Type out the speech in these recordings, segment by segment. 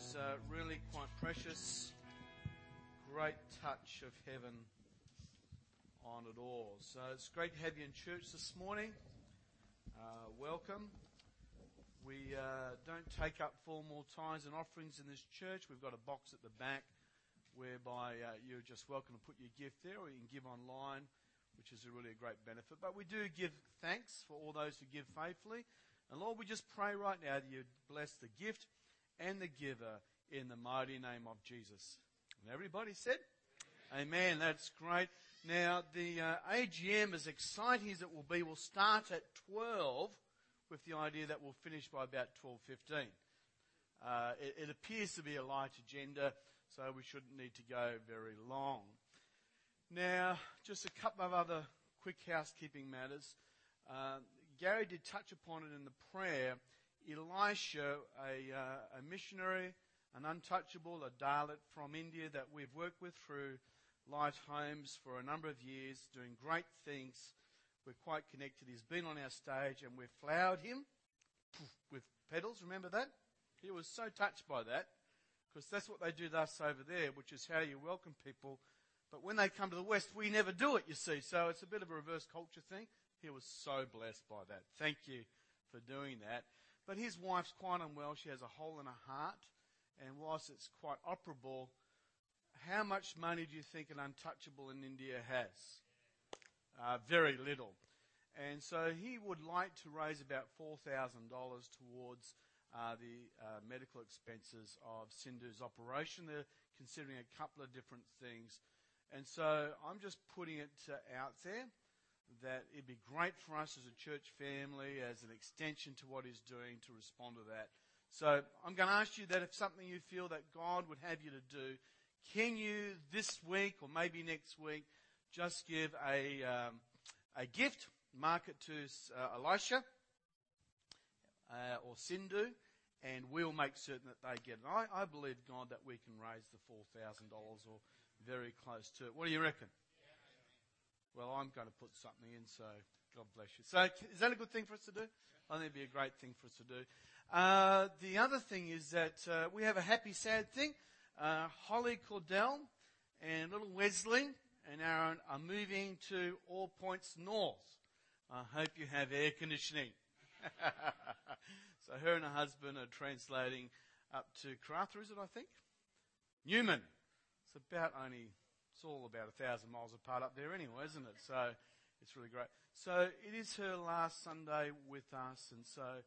was uh, really quite precious. Great touch of heaven on it all. So it's great to have you in church this morning. Uh, welcome. We uh, don't take up formal tithes and offerings in this church. We've got a box at the back whereby uh, you're just welcome to put your gift there, or you can give online, which is a really a great benefit. But we do give thanks for all those who give faithfully. And Lord, we just pray right now that you bless the gift and the giver in the mighty name of Jesus. And everybody said, Amen. That's great. Now, the uh, AGM, as exciting as it will be, will start at 12 with the idea that we'll finish by about 12.15. Uh, it, it appears to be a light agenda, so we shouldn't need to go very long. Now, just a couple of other quick housekeeping matters. Uh, Gary did touch upon it in the prayer. Elisha, a, uh, a missionary, an untouchable, a Dalit from India that we've worked with through Light Homes for a number of years, doing great things. We're quite connected. He's been on our stage and we've flowered him with petals. Remember that? He was so touched by that because that's what they do to us over there, which is how you welcome people. But when they come to the West, we never do it, you see. So it's a bit of a reverse culture thing. He was so blessed by that. Thank you for doing that. But his wife's quite unwell. She has a hole in her heart. And whilst it's quite operable, how much money do you think an untouchable in India has? Uh, very little. And so he would like to raise about $4,000 towards uh, the uh, medical expenses of Sindhu's operation. They're considering a couple of different things. And so I'm just putting it uh, out there that it'd be great for us as a church family, as an extension to what he's doing, to respond to that. So I'm going to ask you that if something you feel that God would have you to do, can you this week or maybe next week just give a, um, a gift, mark it to uh, Elisha uh, or Sindhu, and we'll make certain that they get it. I, I believe, God, that we can raise the $4,000 or very close to it. What do you reckon? Well, I'm going to put something in, so God bless you. So, is that a good thing for us to do? I think it'd be a great thing for us to do. Uh, the other thing is that uh, we have a happy, sad thing. Uh, Holly Cordell and little Wesley and Aaron are moving to All Points North. I hope you have air conditioning. so her and her husband are translating up to Karratha, is it, I think? Newman. It's about only it's all about a thousand miles apart up there anyway, isn't it? So it's really great. So it is her last Sunday with us, and so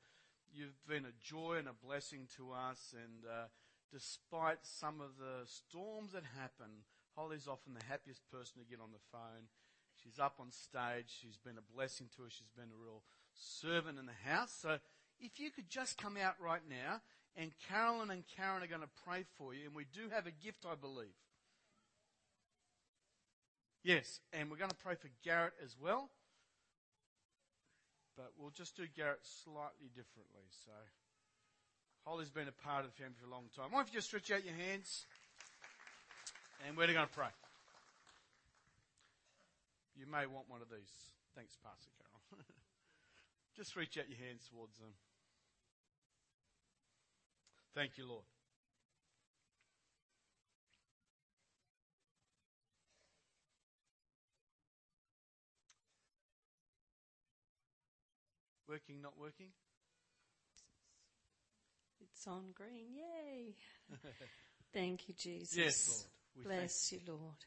you've been a joy and a blessing to us. And uh, despite some of the storms that happen, Holly's often the happiest person to get on the phone. She's up on stage. She's been a blessing to us. She's been a real servant in the house. So if you could just come out right now, and Carolyn and Karen are going to pray for you, and we do have a gift, I believe. Yes, and we're going to pray for Garrett as well. But we'll just do Garrett slightly differently. So, Holly's been a part of the family for a long time. Why don't you just stretch out your hands? And we're going to pray. You may want one of these. Thanks, Pastor Carol. just reach out your hands towards them. Thank you, Lord. Working, not working? It's on green. Yay. Thank you, Jesus. Yes, Lord. Bless you, Lord.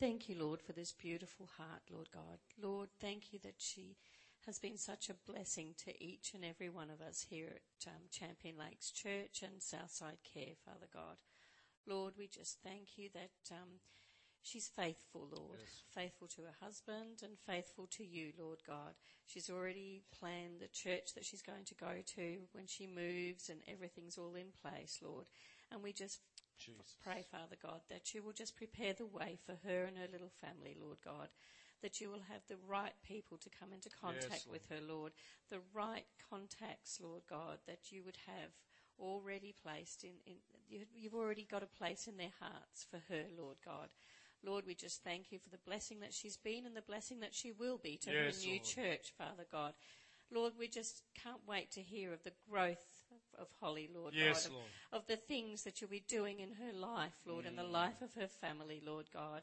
Thank you, Lord, for this beautiful heart, Lord God. Lord, thank you that she has been such a blessing to each and every one of us here at um, Champion Lakes Church and Southside Care, Father God. Lord, we just thank you that um, She's faithful, Lord. Yes. Faithful to her husband and faithful to you, Lord God. She's already planned the church that she's going to go to when she moves and everything's all in place, Lord. And we just Jesus. pray, Father God, that you will just prepare the way for her and her little family, Lord God. That you will have the right people to come into contact yes, with her, Lord. The right contacts, Lord God, that you would have already placed in, in you've already got a place in their hearts for her, Lord God. Lord, we just thank you for the blessing that she's been and the blessing that she will be to yes, her new Lord. church, Father God. Lord, we just can't wait to hear of the growth of Holly, Lord Yes, God, of- Lord. of the things that you'll be doing in her life, Lord, and the mm. life of her family, Lord God.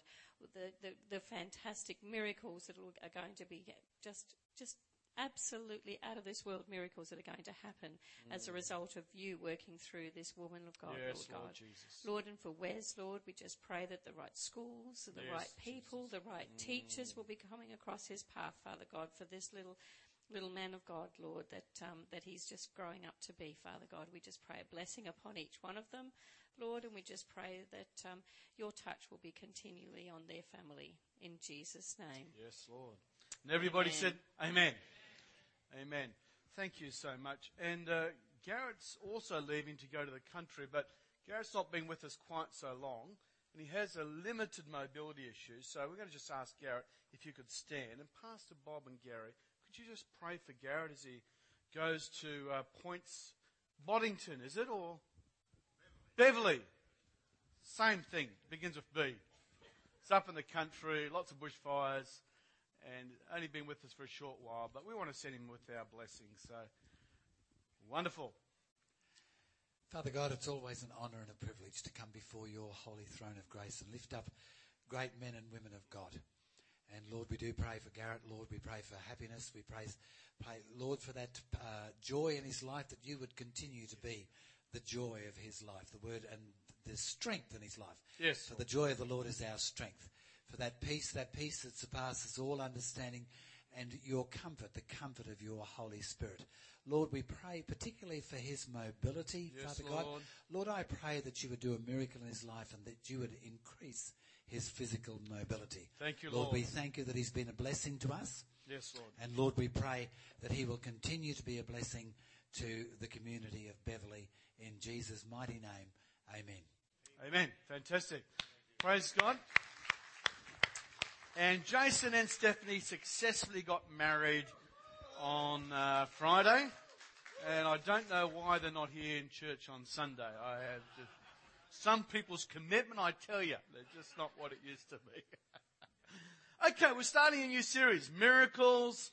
The, the, the fantastic miracles that are going to be just, just absolutely out of this world miracles that are going to happen as a result of you working through this woman of God, Yes, Lord Lord God. Jesus. Lord, and for Wes, Lord, we just pray that the right schools, the Yes, right people, the right teachers will be coming across his path, Father God, for this little little man of God, Lord, that um, that he's just growing up to be, Father God. We just pray a blessing upon each one of them, Lord, and we just pray that um, your touch will be continually on their family in Jesus' name. Yes, Lord. And everybody Amen. said, Amen. Amen. Thank you so much. And uh, Garrett's also leaving to go to the country, but Garrett's not been with us quite so long, and he has a limited mobility issue. So we're going to just ask Garrett if you could stand. And Pastor Bob and Gary, could you just pray for Garrett as he goes to uh, Points, Boddington, is it, or Beverley? Same thing, begins with B. It's up in the country, lots of bushfires, and only been with us for a short while, but we want to send him with our blessings. So, wonderful. Father God, it's always an honour and a privilege to come before your holy throne of grace and lift up great men and women of God. And Lord, we do pray for Garrett. Lord, we pray for happiness. We pray, pray Lord, for that uh, joy in his life that you would continue to be the joy of his life, the word and the strength in his life. Yes. For the joy of the Lord is our strength. For that peace, that peace that surpasses all understanding and your comfort, the comfort of your Holy Spirit. Lord, we pray particularly for his mobility, Yes, Father God. Lord. Lord, I pray that you would do a miracle in his life and that you would increase his physical mobility. Thank you, Lord, Lord. we thank you that he's been a blessing to us. Yes, Lord. And Lord, we pray that he will continue to be a blessing to the community of Beverley. In Jesus' mighty name, amen. Amen. Fantastic. Praise God. And Jason and Stephanie successfully got married on uh, Friday. And I don't know why they're not here in church on Sunday. I have just, some people's commitment, I tell you, they're just not what it used to be. okay, we're starting a new series. Miracles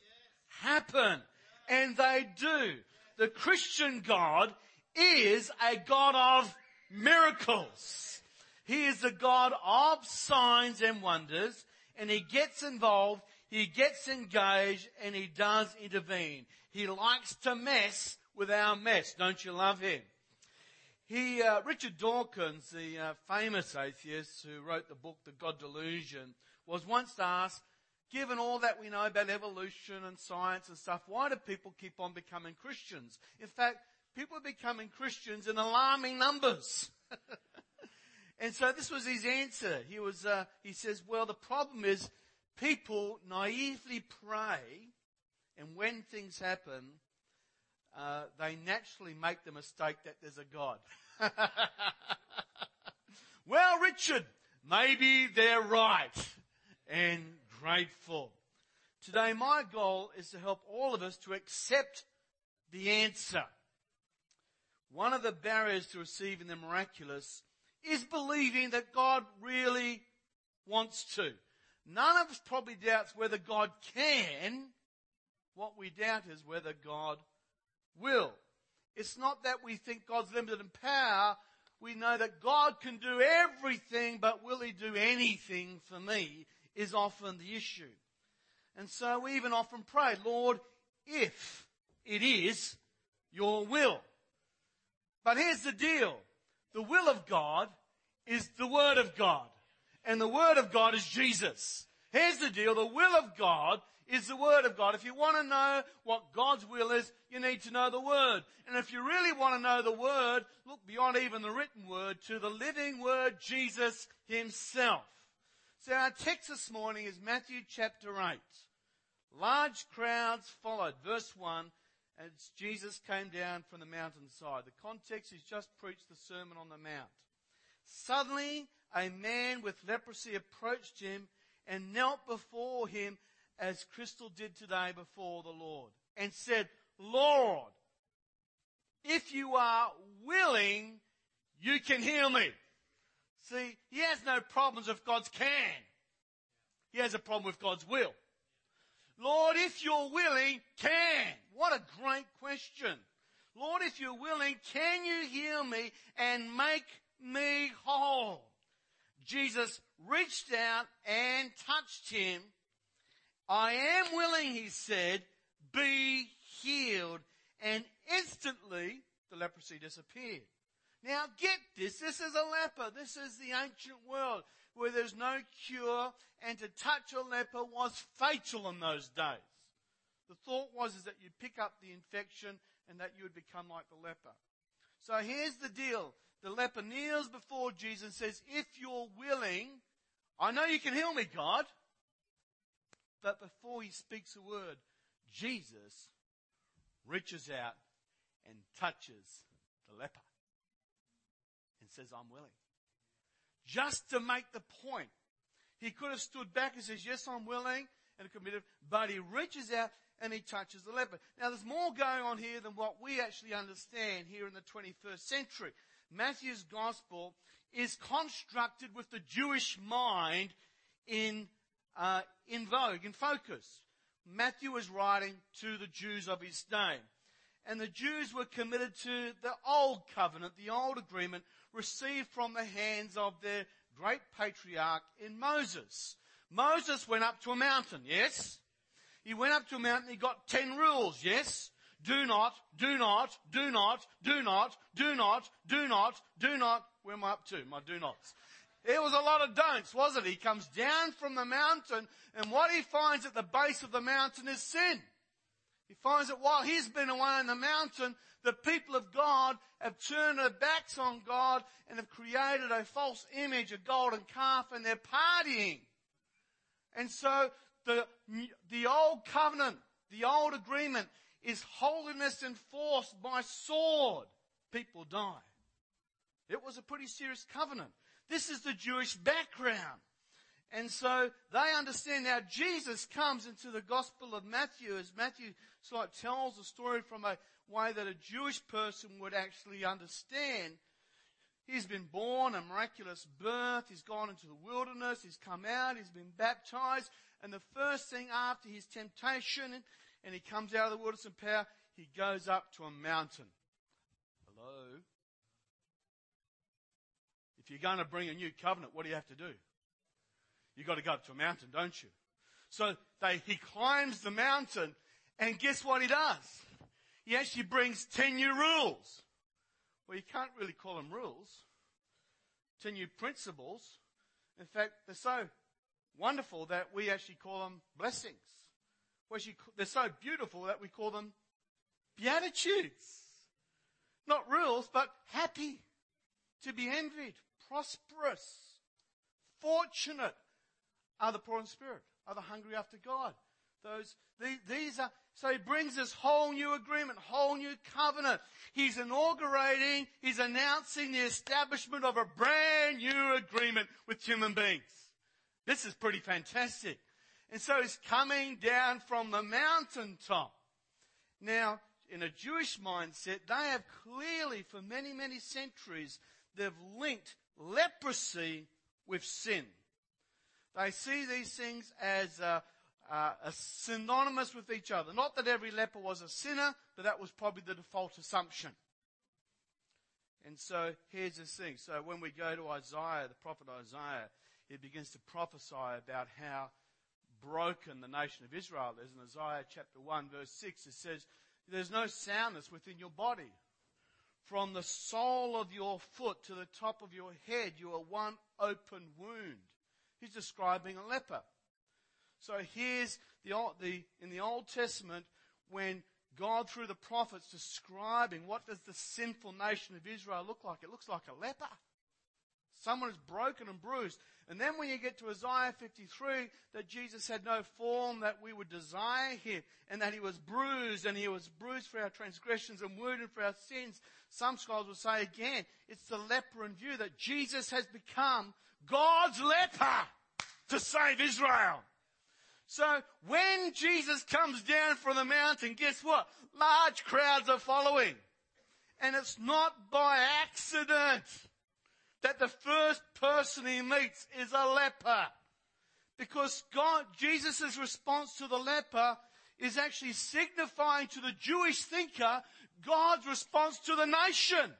happen. And they do. The Christian God is a God of miracles. He is the God of signs and wonders and he gets involved, he gets engaged and he does intervene. He likes to mess with our mess. Don't you love him? He, uh, Richard Dawkins, the uh, famous atheist who wrote the book The God Delusion, was once asked, given all that we know about evolution and science and stuff, why do people keep on becoming Christians? In fact, people are becoming Christians in alarming numbers. and so this was his answer. He was, uh, he says, well, the problem is people naively pray, and when things happen, uh, they naturally make the mistake that there's a God. well, Richard, maybe they're right and grateful. Today, my goal is to help all of us to accept the answer. One of the barriers to receiving the miraculous is believing that God really wants to. None of us probably doubts whether God can. What we doubt is whether God will. It's not that we think God's limited in power. We know that God can do everything, but will He do anything for me is often the issue. And so we even often pray, Lord, if it is your will. But here's the deal. The will of God is the Word of God. And the Word of God is Jesus. Here's the deal. The will of God is the Word of God. If you want to know what God's will is, you need to know the Word. And if you really want to know the Word, look beyond even the written Word to the living Word, Jesus Himself. So our text this morning is Matthew chapter 8. Large crowds followed. Verse 1, as Jesus came down from the mountainside. The context is just preached the Sermon on the Mount. Suddenly, a man with leprosy approached him and knelt before him as Crystal did today before the Lord and said, Lord, if you are willing, you can heal me. See, he has no problems with God's can. He has a problem with God's will. Lord, if you're willing, can. What a great question. Lord, if you're willing, can you heal me and make me whole? Jesus reached out and touched him. I am willing, he said, be healed. And instantly the leprosy disappeared. Now get this, this is a leper. This is the ancient world where there's no cure and to touch a leper was fatal in those days. The thought was is that you'd pick up the infection and that you would become like the leper. So here's the deal. The leper kneels before Jesus and says, if you're willing, I know you can heal me, God. But before he speaks a word, Jesus reaches out and touches the leper and says, I'm willing. Just to make the point. He could have stood back and says, yes, I'm willing and committed, but he reaches out and he touches the leper. Now there's more going on here than what we actually understand here in the 21st century. Matthew's gospel is constructed with the Jewish mind in, uh, in vogue, in focus. Matthew was writing to the Jews of his day. And the Jews were committed to the old covenant, the old agreement received from the hands of their great patriarch in Moses. Moses went up to a mountain, yes? He went up to a mountain, he got ten rules, yes? Do not, do not, do not, do not, do not, do not, do not. Where am I up to? My do nots. It was a lot of don'ts, wasn't it? He comes down from the mountain and what he finds at the base of the mountain is sin. He finds that while he's been away in the mountain, the people of God have turned their backs on God and have created a false image, a golden calf, and they're partying. And so the, the old covenant, the old agreement is holiness enforced by sword. People die. It was a pretty serious covenant. This is the Jewish background. And so they understand now Jesus comes into the Gospel of Matthew as Matthew sort of tells the story from a way that a Jewish person would actually understand. He's been born a miraculous birth. He's gone into the wilderness. He's come out. He's been baptized. And the first thing after his temptation and he comes out of the wilderness in power, he goes up to a mountain. Hello? If you're going to bring a new covenant, what do you have to do? You've got to go up to a mountain, don't you? So they, he climbs the mountain and guess what he does? He actually brings 10 new rules. Well, you can't really call them rules. 10 new principles. In fact, they're so wonderful that we actually call them blessings. They're so beautiful that we call them beatitudes. Not rules, but happy, to be envied, prosperous, fortunate are the poor in spirit, are the hungry after God. Those, these, these are, so he brings this whole new agreement, whole new covenant. He's inaugurating, he's announcing the establishment of a brand new agreement with human beings. This is pretty fantastic. And so he's coming down from the mountaintop. Now, in a Jewish mindset, they have clearly, for many, many centuries, they've linked leprosy with sin. They see these things as uh, uh, synonymous with each other. Not that every leper was a sinner, but that was probably the default assumption. And so here's the thing. So when we go to Isaiah, the prophet Isaiah, he begins to prophesy about how broken the nation of Israel is. In Isaiah chapter 1 verse 6 it says, there's no soundness within your body. From the sole of your foot to the top of your head, you are one open wound. He's describing a leper. So here's the, the, in the Old Testament, when God through the prophets describing what does the sinful nation of Israel look like? It looks like a leper. Someone is broken and bruised. And then when you get to Isaiah 53, that Jesus had no form that we would desire him, and that he was bruised, and he was bruised for our transgressions and wounded for our sins. Some scholars will say again, it's the leper in view that Jesus has become God's leper to save Israel. So when Jesus comes down from the mountain, guess what? Large crowds are following. And it's not by accident that the first person he meets is a leper. Because God, Jesus' response to the leper is actually signifying to the Jewish thinker, God's response to the nation.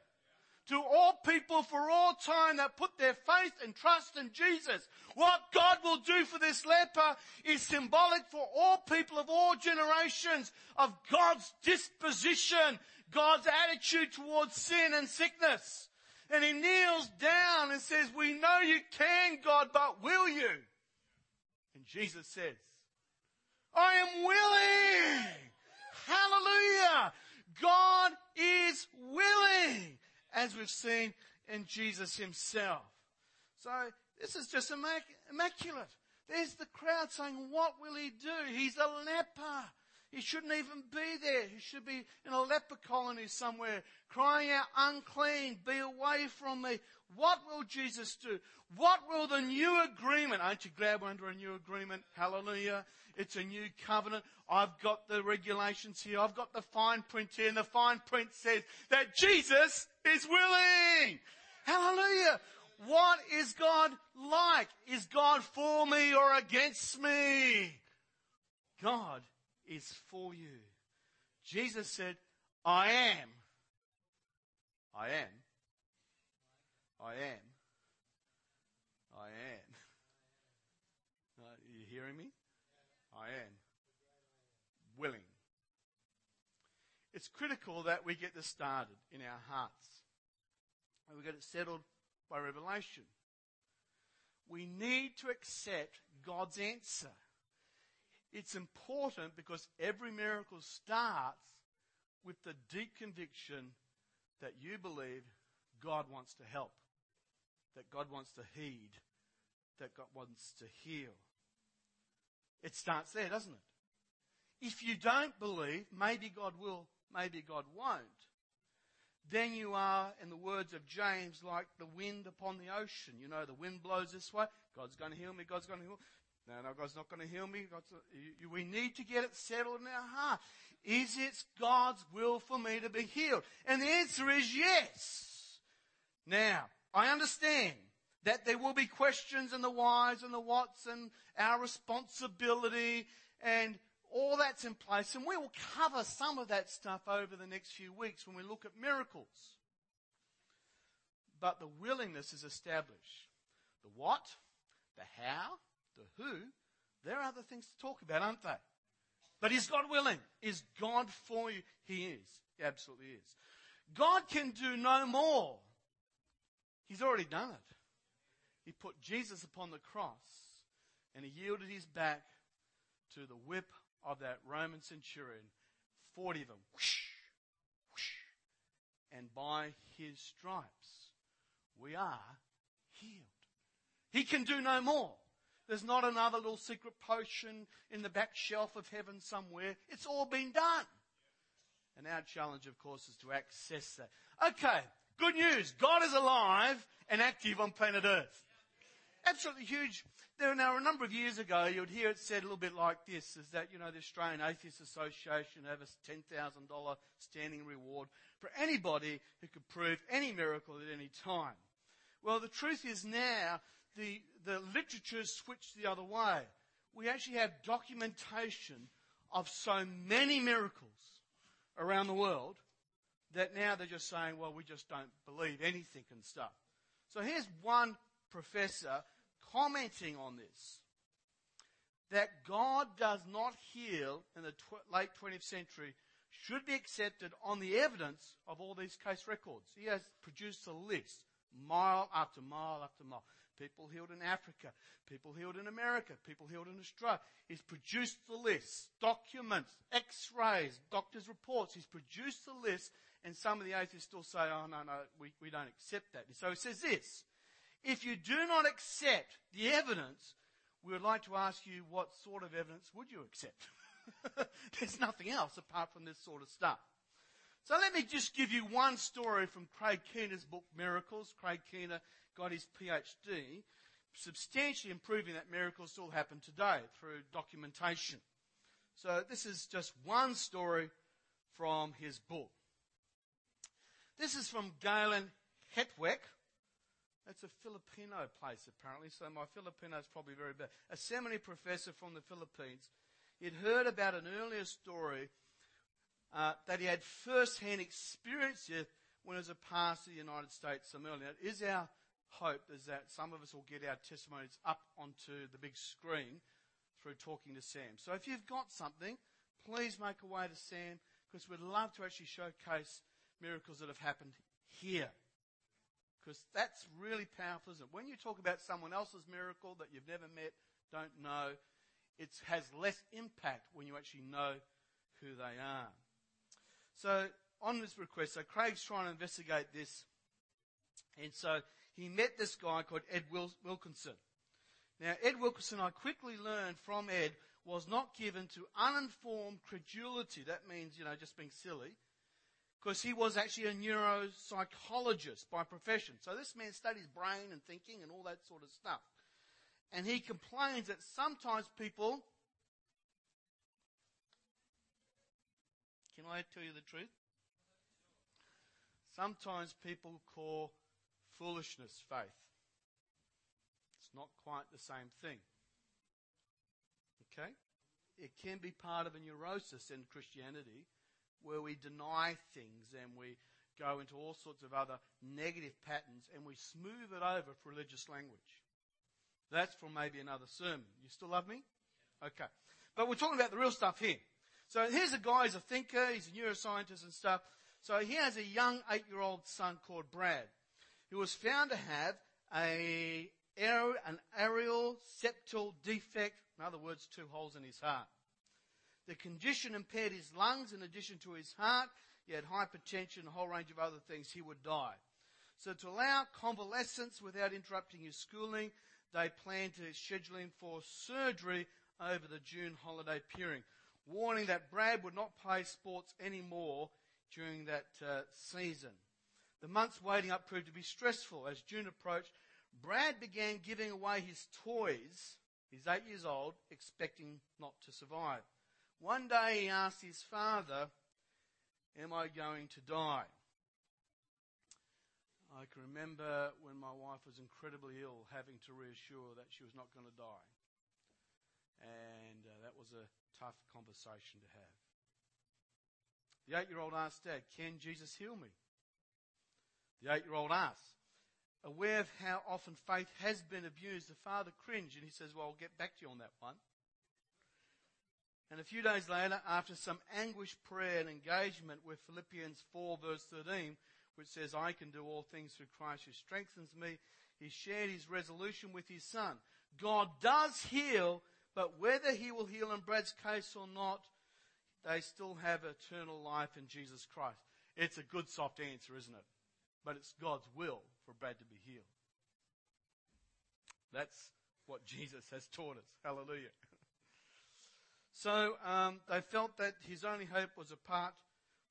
To all people for all time that put their faith and trust in Jesus. What God will do for this leper is symbolic for all people of all generations of God's disposition, God's attitude towards sin and sickness. And he kneels down and says, we know you can, God, but will you? And Jesus says, I am willing. Hallelujah. God is willing, as we've seen in Jesus himself. So this is just immaculate. There's the crowd saying, what will he do? He's a leper. He shouldn't even be there. He should be in a leper colony somewhere, crying out, unclean, be away from me. What will Jesus do? What will the new agreement? Aren't you glad we're under a new agreement? Hallelujah. It's a new covenant. I've got the regulations here. I've got the fine print here and the fine print says that Jesus is willing. Hallelujah. What is God like? Is God for me or against me? God is for you. Jesus said, I am. I am. I am. I am. Are you hearing me? I am. Willing. It's critical that we get this started in our hearts. And we get it settled by revelation. We need to accept God's answer. It's important because every miracle starts with the deep conviction that you believe God wants to help, that God wants to heed, that God wants to heal. It starts there, doesn't it? If you don't believe, maybe God will, maybe God won't, then you are, in the words of James, like the wind upon the ocean. You know, the wind blows this way, God's going to heal me, God's going to heal. No, no, God's not going to heal me. To, we need to get it settled in our heart. Is it God's will for me to be healed? And the answer is yes. Now, I understand that there will be questions and the whys and the whats and our responsibility and all that's in place. And we will cover some of that stuff over the next few weeks when we look at miracles. But the willingness is established. The what, the how, the who, there are other things to talk about, aren't they? But is God willing? Is God for you? He is. He absolutely is. God can do no more. He's already done it. He put Jesus upon the cross and he yielded his back to the whip of that Roman centurion. 40 of them. Whoosh, whoosh, and by his stripes, we are healed. He can do no more. There's not another little secret potion in the back shelf of heaven somewhere. It's all been done. And our challenge, of course, is to access that. Okay, good news. God is alive and active on planet Earth. Absolutely huge. There now a number of years ago, you would hear it said a little bit like this, is that, you know, the Australian Atheist Association have a $10,000 standing reward for anybody who could prove any miracle at any time. Well, the truth is now the, the literature switched the other way. We actually have documentation of so many miracles around the world that now they're just saying, well, we just don't believe anything and stuff. So here's one professor commenting on this. That God does not heal in the tw- late 20th century should be accepted on the evidence of all these case records. He has produced a list, mile after mile after mile. People healed in Africa, people healed in America, people healed in Australia. He's produced the list, documents, x-rays, doctor's reports. He's produced the list and some of the atheists still say, oh no, no, we, we don't accept that. So he says this, if you do not accept the evidence, we would like to ask you what sort of evidence would you accept? There's nothing else apart from this sort of stuff. So let me just give you one story from Craig Keener's book Miracles. Craig Keener got his PhD, substantially improving that miracles still happen today through documentation. So this is just one story from his book. This is from Galen Hetwek. That's a Filipino place apparently, so my Filipino is probably very bad. A seminary professor from the Philippines. He'd heard about an earlier story uh, that he had first-hand experience with when he was a pastor in the United States some earlier. It is our hope is that some of us will get our testimonies up onto the big screen through talking to Sam. So if you've got something, please make a way to Sam because we'd love to actually showcase miracles that have happened here. Because that's really powerful, isn't it? When you talk about someone else's miracle that you've never met, don't know, it has less impact when you actually know who they are. So on this request, so Craig's trying to investigate this. And so he met this guy called Ed Wilkinson. Now, Ed Wilkinson, I quickly learned from Ed, was not given to uninformed credulity. That means, you know, just being silly. Because he was actually a neuropsychologist by profession. So this man studies brain and thinking and all that sort of stuff. And he complains that sometimes people, can I tell you the truth? Sometimes people call foolishness faith. It's not quite the same thing. Okay? It can be part of a neurosis in Christianity where we deny things and we go into all sorts of other negative patterns and we smooth it over for religious language. That's for maybe another sermon. You still love me? Okay. But we're talking about the real stuff here. So here's a guy, he's a thinker, he's a neuroscientist and stuff. So he has a young eight-year-old son called Brad who was found to have a, an atrial septal defect, in other words, two holes in his heart. The condition impaired his lungs in addition to his heart. He had hypertension, a whole range of other things. He would die. So to allow convalescence without interrupting his schooling, they planned to schedule him for surgery over the June holiday period, warning that Brad would not play sports anymore during that uh, season. The months waiting up proved to be stressful. As June approached, Brad began giving away his toys. He's eight years old, expecting not to survive. One day he asked his father, Am I going to die? I can remember when my wife was incredibly ill, having to reassure that she was not going to die. And uh, that was a tough conversation to have. The eight year old asked Dad, Can Jesus heal me? The eight year old asks. Aware of how often faith has been abused, the father cringed and he says, Well, I'll get back to you on that one. And a few days later, after some anguished prayer and engagement with Philippians 4 verse 13, which says, I can do all things through Christ who strengthens me, he shared his resolution with his son. God does heal, but whether he will heal in Brad's case or not, they still have eternal life in Jesus Christ. It's a good soft answer, isn't it? but it's God's will for Brad to be healed. That's what Jesus has taught us. Hallelujah. so um, they felt that his only hope was apart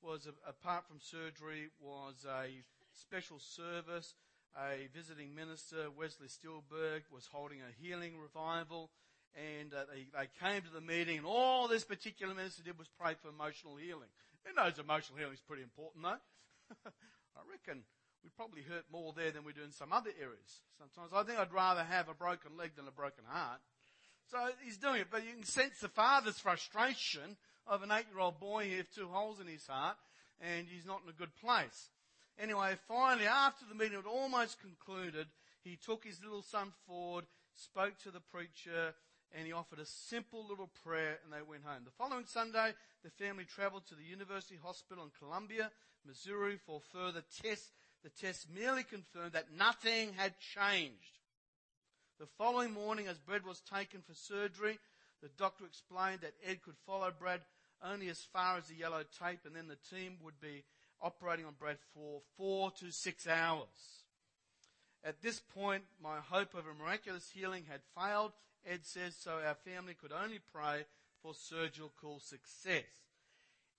was a, apart from surgery was a special service. A visiting minister, Wesley Stillberg, was holding a healing revival, and uh, they, they came to the meeting, and all this particular minister did was pray for emotional healing. Who knows emotional healing is pretty important, though? I reckon we probably hurt more there than we do in some other areas. Sometimes I think I'd rather have a broken leg than a broken heart. So he's doing it, but you can sense the father's frustration of an eight-year-old boy who has two holes in his heart, and he's not in a good place. Anyway, finally, after the meeting had almost concluded, he took his little son forward, spoke to the preacher, and he offered a simple little prayer, and they went home. The following Sunday, the family traveled to the University Hospital in Columbia, Missouri, for further tests the test merely confirmed that nothing had changed. The following morning, as Brad was taken for surgery, the doctor explained that Ed could follow Brad only as far as the yellow tape, and then the team would be operating on Brad for four to six hours. At this point, my hope of a miraculous healing had failed, Ed says, so our family could only pray for surgical success.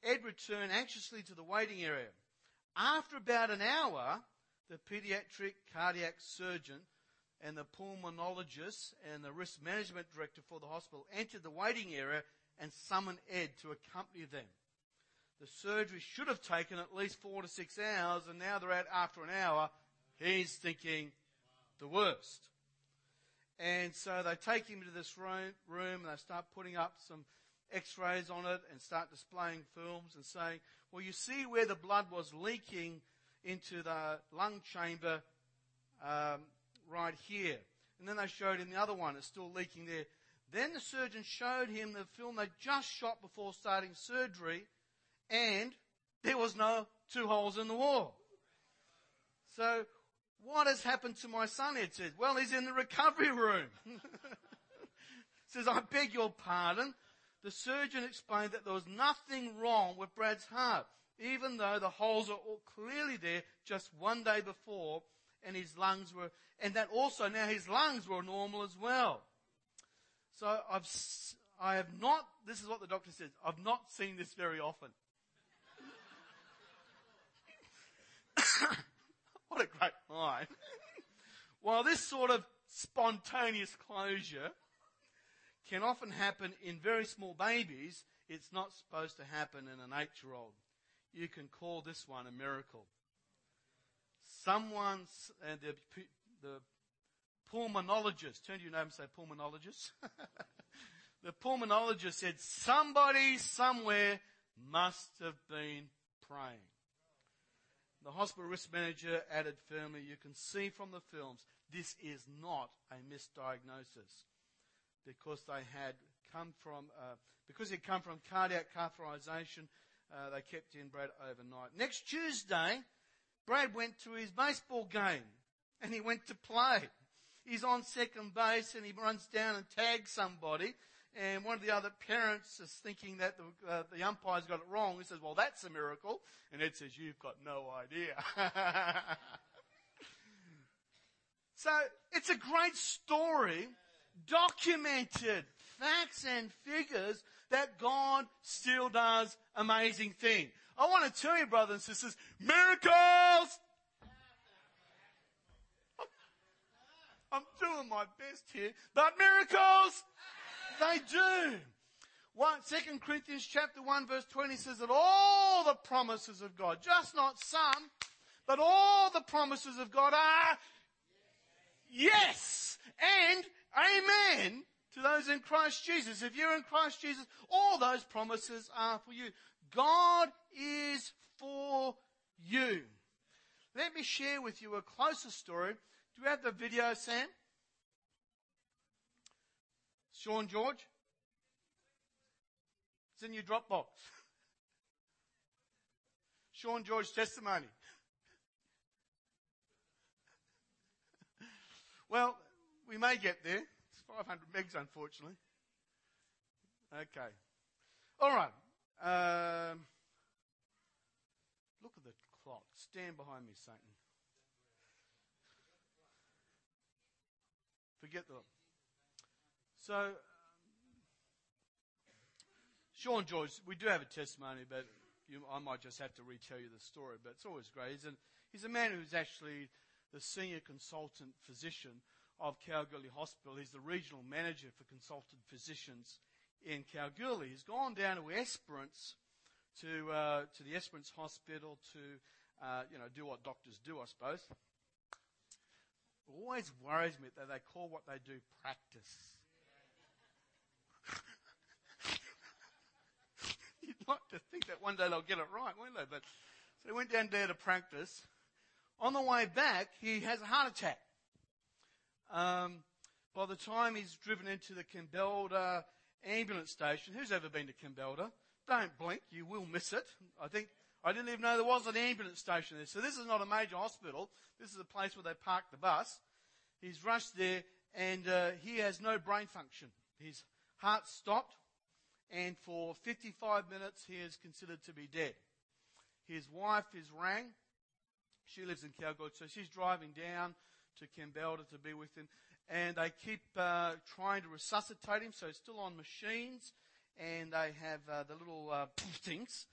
Ed returned anxiously to the waiting area. After about an hour, the pediatric cardiac surgeon and the pulmonologist and the risk management director for the hospital entered the waiting area and summoned Ed to accompany them. The surgery should have taken at least four to six hours, and now they're out after an hour. He's thinking the worst. And so they take him to this room, and they start putting up some x-rays on it and start displaying films and saying, well, you see where the blood was leaking into the lung chamber um, right here. And then they showed him the other one, it's still leaking there. Then the surgeon showed him the film they just shot before starting surgery, and there was no two holes in the wall. So, what has happened to my son? It says, well, he's in the recovery room. says, I beg your pardon. The surgeon explained that there was nothing wrong with Brad's heart, even though the holes are clearly there just one day before, and his lungs were, and that also now his lungs were normal as well. So I've, I have not, this is what the doctor says, I've not seen this very often. What a great line. While this sort of spontaneous closure can often happen in very small babies, it's not supposed to happen in an eight year old. You can call this one a miracle. Someone, and the, the pulmonologist, turn to your neighbor and say pulmonologist. the pulmonologist said somebody somewhere must have been praying. The hospital risk manager added firmly, you can see from the films, this is not a misdiagnosis because they had come from, uh, because he'd come from cardiac catheterization, uh, they kept in Brad overnight. Next Tuesday, Brad went to his baseball game and he went to play. He's on second base and he runs down and tags somebody. And one of the other parents is thinking that the, uh, the umpire's got it wrong. He says, well, that's a miracle. And Ed says, you've got no idea. so it's a great story documented facts and figures that God still does amazing things. I want to tell you, brothers and sisters, miracles! I'm doing my best here, but miracles, they do. One, 2 Corinthians chapter 1 verse 20 says that all the promises of God, just not some, but all the promises of God are yes and Amen to those in Christ Jesus. If you're in Christ Jesus, all those promises are for you. God is for you. Let me share with you a closer story. Do we have the video, Sam? Sean George? It's in your Dropbox. Sean George's testimony. well, we may get there. It's 500 megs, unfortunately. Okay. All right. Um, look at the clock. Stand behind me, Satan. Forget the. So, um, Sean George, we do have a testimony, but you, I might just have to retell you the story. But it's always great. He's, he's a man who's actually the senior consultant physician of Kalgoorlie Hospital. He's the regional manager for consultant physicians in Kalgoorlie. He's gone down to Esperance, to uh, to the Esperance Hospital to uh, you know do what doctors do, I suppose. Always worries me that they call what they do practice. You'd like to think that one day they'll get it right, won't they? But so he went down there to practice. On the way back, he has a heart attack. Um, by the time he's driven into the Kambalda ambulance station, who's ever been to Kambalda? Don't blink, you will miss it. I think I didn't even know there was an ambulance station there. So this is not a major hospital. This is a place where they park the bus. He's rushed there and uh, he has no brain function. His heart stopped and for 55 minutes he is considered to be dead. His wife is rang. She lives in Kalgoorlie, so she's driving down to Kambalda to be with him. And they keep uh, trying to resuscitate him, so he's still on machines. And they have uh, the little uh, things.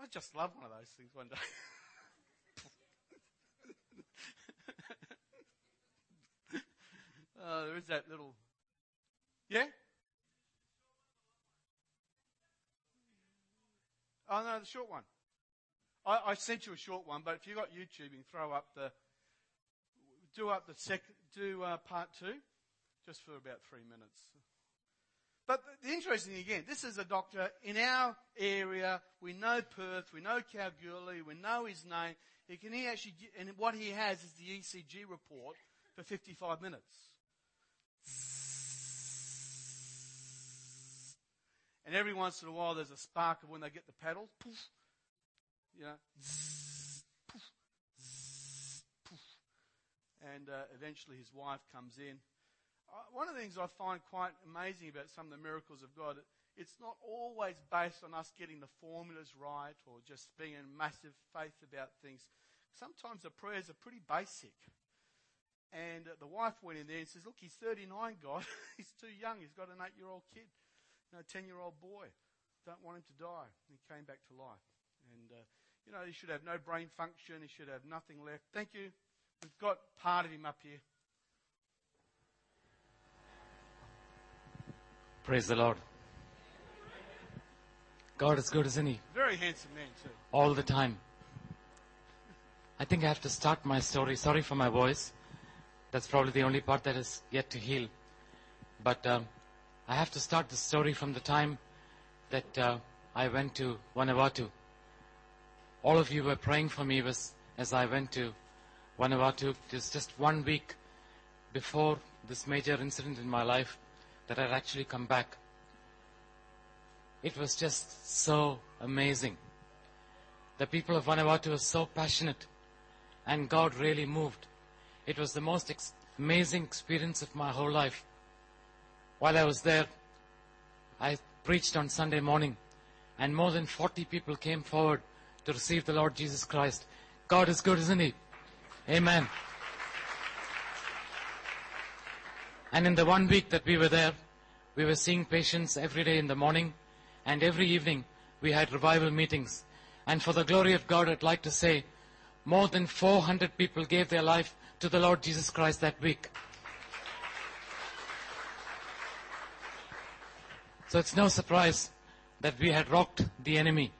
I just love one of those things one day. uh, there is that little. Yeah? Oh no, the short one. I, I sent you a short one, but if you've got YouTubing, throw up the, do up the second, do uh, part two, just for about three minutes. But the interesting thing again, this is a doctor in our area. We know Perth, we know Kalgoorlie, we know his name. He can he actually, and what he has is the ECG report for 55 minutes. And every once in a while there's a spark of when they get the paddle, poof, you know, poof, poof. And uh, eventually his wife comes in one of the things I find quite amazing about some of the miracles of God, it's not always based on us getting the formulas right or just being in massive faith about things. Sometimes the prayers are pretty basic. And the wife went in there and says, Look, he's 39, God. he's too young. He's got an eight year old kid, you know, 10 year old boy. Don't want him to die. He came back to life. And, uh, you know, he should have no brain function. He should have nothing left. Thank you. We've got part of him up here. Praise the Lord. God is good, isn't He? Very handsome man, too. All the time. I think I have to start my story. Sorry for my voice. That's probably the only part that is yet to heal. But um, I have to start the story from the time that uh, I went to Vanuatu. All of you were praying for me as I went to Vanuatu. It was just one week before this major incident in my life that I'd actually come back. It was just so amazing. The people of Vanuatu were so passionate and God really moved. It was the most ex- amazing experience of my whole life. While I was there, I preached on Sunday morning and more than 40 people came forward to receive the Lord Jesus Christ. God is good, isn't He? Amen. And in the one week that we were there, we were seeing patients every day in the morning and every evening we had revival meetings. And for the glory of God, I'd like to say more than 400 people gave their life to the Lord Jesus Christ that week. So it's no surprise that we had rocked the enemy.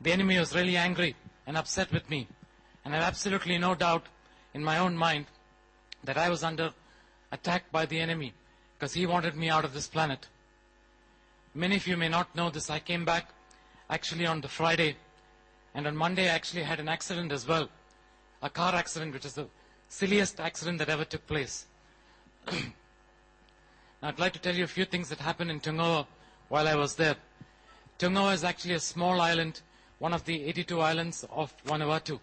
The enemy was really angry and upset with me. And I have absolutely no doubt in my own mind that I was under attack by the enemy because he wanted me out of this planet. Many of you may not know this. I came back actually on the Friday, and on Monday I actually had an accident as well. A car accident, which is the silliest accident that ever took place. I'd like to tell you a few things that happened in Tongoa while I was there. Tongoa is actually a small island, one of the 82 islands of Vanuatu.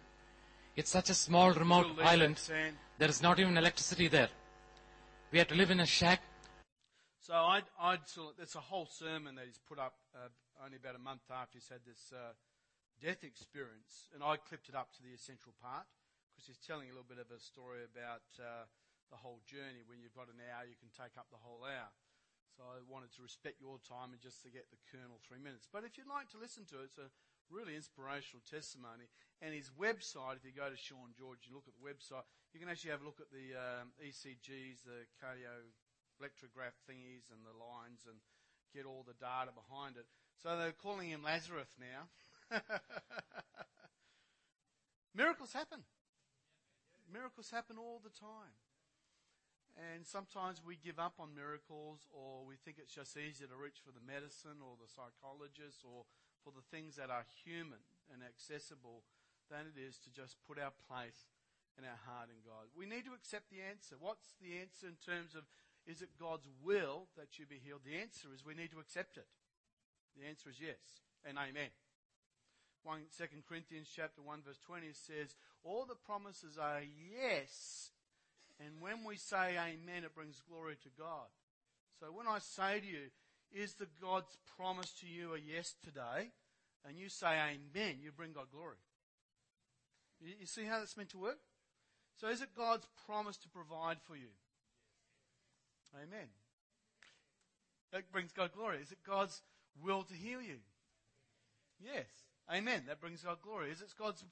It's such a small, remote island. There is not even electricity there. We had to live in a shack. So I'd, I'd there's a whole sermon that he's put up uh, only about a month after he's had this uh, death experience, and I clipped it up to the essential part because he's telling a little bit of a story about uh, the whole journey. When you've got an hour, you can take up the whole hour. So I wanted to respect your time and just to get the kernel three minutes. But if you'd like to listen to it, it's a really inspirational testimony. And his website, if you go to Sean George and look at the website, you can actually have a look at the um, ECGs, the cardio electrograph thingies and the lines and get all the data behind it. So they're calling him Lazarus now. Miracles happen. Miracles happen all the time. And sometimes we give up on miracles or we think it's just easier to reach for the medicine or the psychologist or for the things that are human and accessible than it is to just put our place and our heart in God. We need to accept the answer. What's the answer in terms of is it God's will that you be healed? The answer is we need to accept it. The answer is yes and amen. 1, 2 Corinthians chapter 1 verse 20 says, all the promises are yes. And when we say amen, it brings glory to God. So when I say to you, is the God's promise to you a yes today? And you say amen, you bring God glory. You see how that's meant to work? So is it God's promise to provide for you? Amen. That brings God glory. Is it God's will to heal you? Yes. Amen. That brings God glory. Is it God's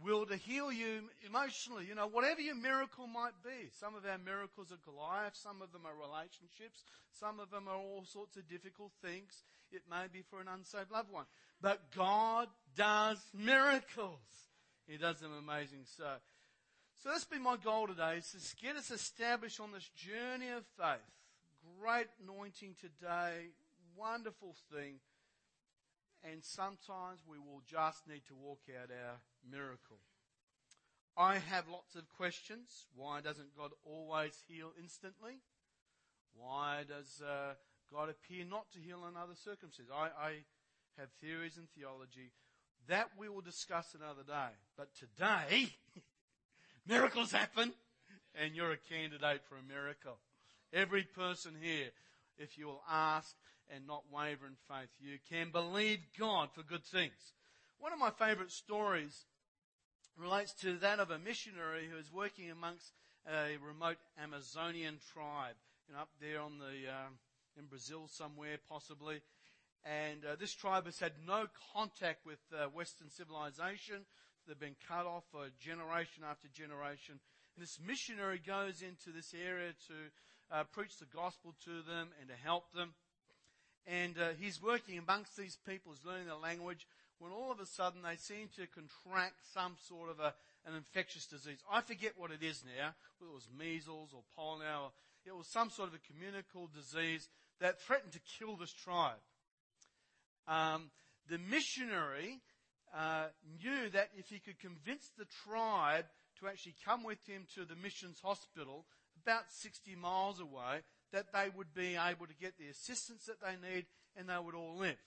will to heal you emotionally? You know, whatever your miracle might be. Some of our miracles are Goliath. Some of them are relationships. Some of them are all sorts of difficult things. It may be for an unsaved loved one. But God does miracles. He does them amazing. So, so that's been my goal today is to get us established on this journey of faith. Great anointing today. wonderful thing. And sometimes we will just need to walk out our miracle. I have lots of questions. Why doesn't God always heal instantly? Why does uh, God appear not to heal in other circumstances? I, I have theories in theology. That we will discuss another day. But today, miracles happen, and you're a candidate for a miracle. Every person here, if you will ask and not waver in faith, you can believe God for good things. One of my favorite stories relates to that of a missionary who is working amongst a remote Amazonian tribe, you know, up there on the, uh, in Brazil somewhere possibly. And uh, this tribe has had no contact with uh, Western civilization. They've been cut off for generation after generation. And this missionary goes into this area to uh, preach the gospel to them and to help them. And uh, he's working amongst these people, he's learning the language, when all of a sudden they seem to contract some sort of a, an infectious disease. I forget what it is now, whether it was measles or polio, or it was some sort of a communicable disease that threatened to kill this tribe. Um, the missionary uh, knew that if he could convince the tribe to actually come with him to the missions hospital, about 60 miles away, that they would be able to get the assistance that they need and they would all live.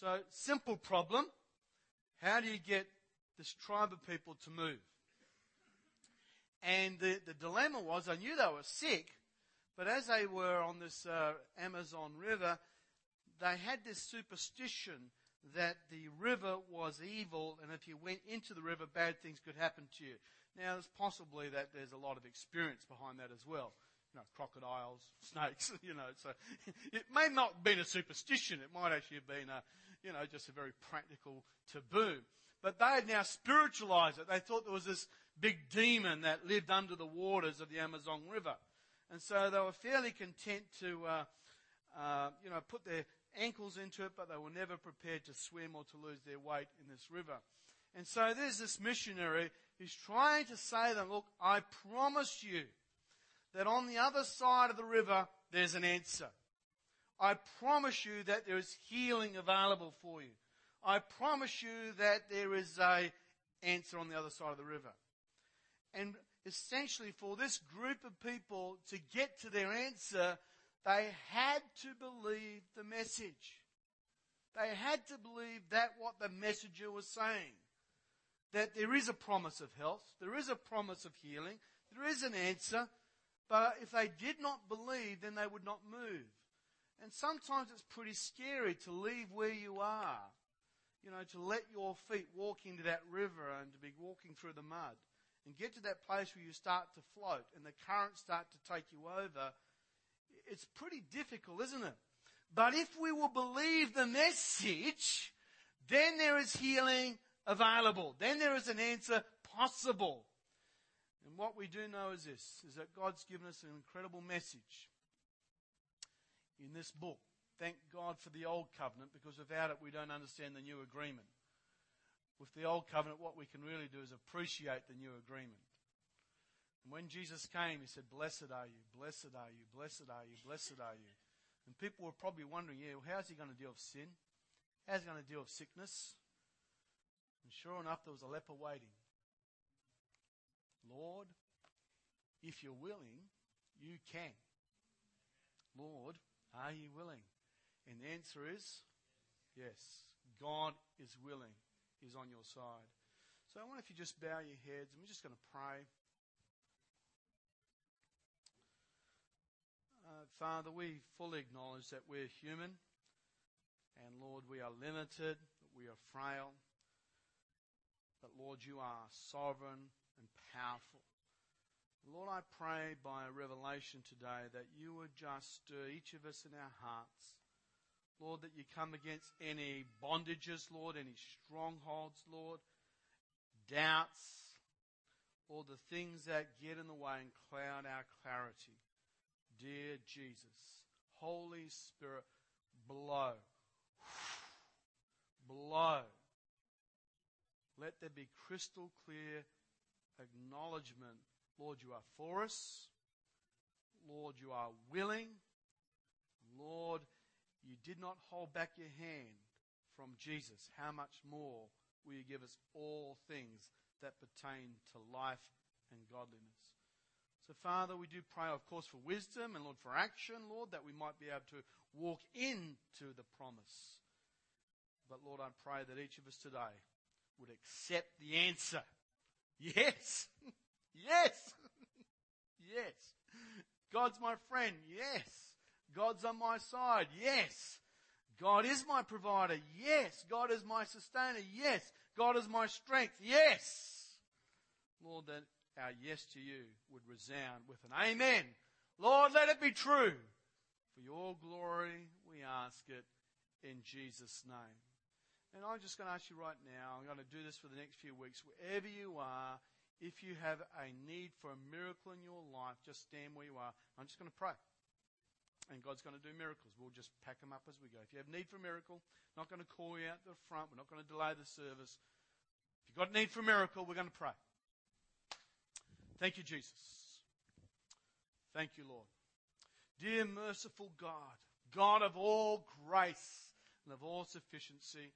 So, simple problem. How do you get this tribe of people to move? And the, the dilemma was, I knew they were sick, but as they were on this uh, Amazon River, they had this superstition that the river was evil, and if you went into the river, bad things could happen to you. Now, it's possibly that there's a lot of experience behind that as well. You know, crocodiles, snakes, you know, so it may not have been a superstition. It might actually have been a, you know, just a very practical taboo. But they had now spiritualized it. They thought there was this big demon that lived under the waters of the Amazon River. And so they were fairly content to, uh, uh, you know, put their ankles into it, but they were never prepared to swim or to lose their weight in this river. And so there's this missionary who's trying to say to them, look, I promise you that on the other side of the river, there's an answer. I promise you that there is healing available for you. I promise you that there is a answer on the other side of the river. And essentially for this group of people to get to their answer, they had to believe the message. They had to believe that what the messenger was saying. That there is a promise of health, there is a promise of healing, there is an answer, but if they did not believe, then they would not move. And sometimes it's pretty scary to leave where you are. You know, to let your feet walk into that river and to be walking through the mud and get to that place where you start to float and the currents start to take you over it's pretty difficult, isn't it? But if we will believe the message, then there is healing available. Then there is an answer possible. And what we do know is this, is that God's given us an incredible message in this book. Thank God for the old covenant because without it we don't understand the new agreement. With the old covenant, what we can really do is appreciate the new agreement. And when Jesus came, he said, Blessed are you, blessed are you, blessed are you, blessed are you. And people were probably wondering, yeah, well, how's he going to deal with sin? How's he going to deal with sickness? And sure enough, there was a leper waiting. Lord, if you're willing, you can. Lord, are you willing? And the answer is yes. God is willing. He's on your side. So I wonder if you just bow your heads and we're just going to pray. Uh, Father, we fully acknowledge that we're human, and Lord, we are limited, we are frail. But Lord, you are sovereign and powerful. Lord, I pray by a revelation today that you would just stir each of us in our hearts. Lord, that you come against any bondages, Lord, any strongholds, Lord, doubts, or the things that get in the way and cloud our clarity. Dear Jesus, Holy Spirit, blow. Blow. Let there be crystal clear acknowledgement. Lord, you are for us. Lord, you are willing. Lord, you did not hold back your hand from Jesus, how much more will you give us all things that pertain to life and godliness? So, Father, we do pray, of course, for wisdom and, Lord, for action, Lord, that we might be able to walk into the promise. But, Lord, I pray that each of us today would accept the answer. Yes. yes. yes. God's my friend. Yes. God's on my side. Yes. God is my provider. Yes. God is my sustainer. Yes. God is my strength. Yes. Lord, that our yes to you would resound with an amen. Lord, let it be true. For your glory, we ask it in Jesus' name. And I'm just going to ask you right now, I'm going to do this for the next few weeks, wherever you are, if you have a need for a miracle in your life, just stand where you are. I'm just going to pray. And God's going to do miracles. We'll just pack them up as we go. If you have need for a miracle, not going to call you out the front. We're not going to delay the service. If you've got need for a miracle, we're going to pray. Thank you, Jesus. Thank you, Lord. Dear merciful God, God of all grace and of all sufficiency,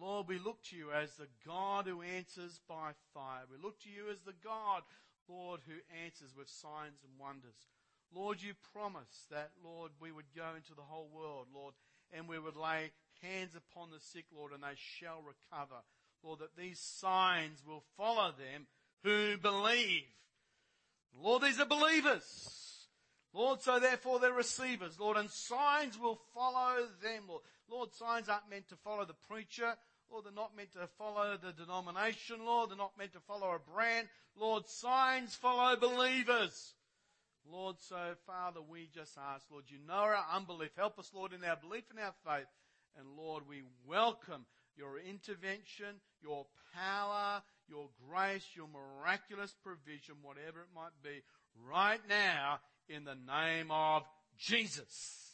Lord, we look to you as the God who answers by fire. We look to you as the God, Lord, who answers with signs and wonders. Lord, you promised that, Lord, we would go into the whole world, Lord, and we would lay hands upon the sick, Lord, and they shall recover. Lord, that these signs will follow them who believe. Lord, these are believers. Lord, so therefore they're receivers, Lord, and signs will follow them, Lord. Lord, signs aren't meant to follow the preacher. Lord, they're not meant to follow the denomination, Lord. They're not meant to follow a brand. Lord, signs follow believers. Lord, so Father, we just ask, Lord, you know our unbelief. Help us, Lord, in our belief and our faith. And Lord, we welcome your intervention, your power, your grace, your miraculous provision, whatever it might be, right now in the name of Jesus.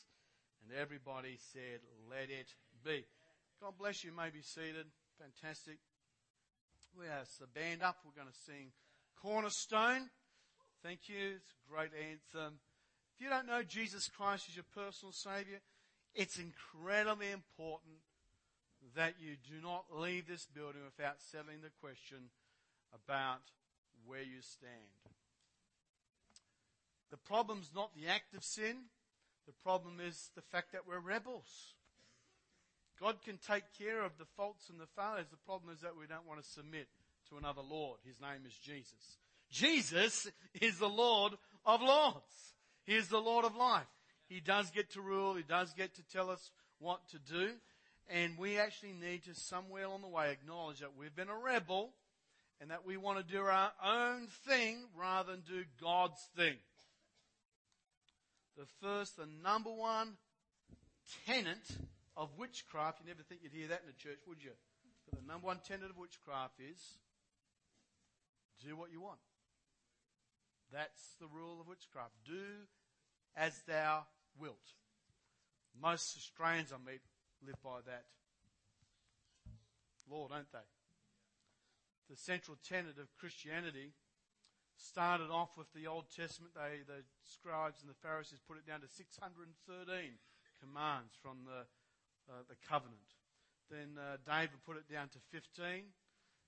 And everybody said, let it be. God bless you. you may be seated. Fantastic. We have the band up. We're going to sing Cornerstone. Thank you. It's a great anthem. If you don't know Jesus Christ as your personal Savior, it's incredibly important that you do not leave this building without settling the question about where you stand. The problem's not the act of sin. The problem is the fact that we're rebels. God can take care of the faults and the failures. The problem is that we don't want to submit to another Lord. His name is Jesus. Jesus is the Lord of Lords. He is the Lord of life. He does get to rule. He does get to tell us what to do. And we actually need to somewhere along the way acknowledge that we've been a rebel and that we want to do our own thing rather than do God's thing. The first, the number one tenet of witchcraft, you never think you'd hear that in a church, would you? But the number one tenet of witchcraft is do what you want. That's the rule of witchcraft. Do as thou wilt. Most Australians I meet live by that law, don't they? The central tenet of Christianity started off with the Old Testament. They, the scribes and the Pharisees put it down to 613 commands from the, uh, the covenant. Then uh, David put it down to 15.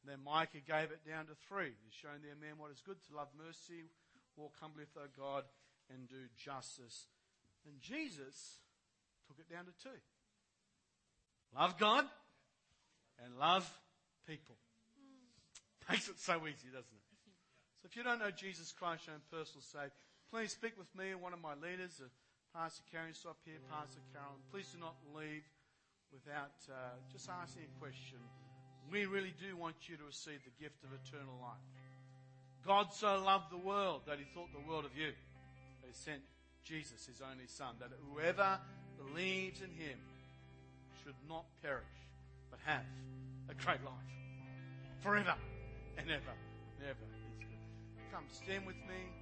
Then Micah gave it down to three. He's shown their man what is good to love mercy, walk humbly with our God, and do justice. And Jesus took it down to two. Love God and love people. Makes it so easy, doesn't it? So if you don't know Jesus Christ, your own personal Savior, please speak with me and one of my leaders, uh, Pastor Karen, stop here, Pastor Carolyn. Please do not leave without uh, just asking a question. We really do want you to receive the gift of eternal life. God so loved the world that he thought the world of you. He sent Jesus, his only son, that whoever believes in him should not perish, but have a great life. Forever and ever and ever. Come, stand with me.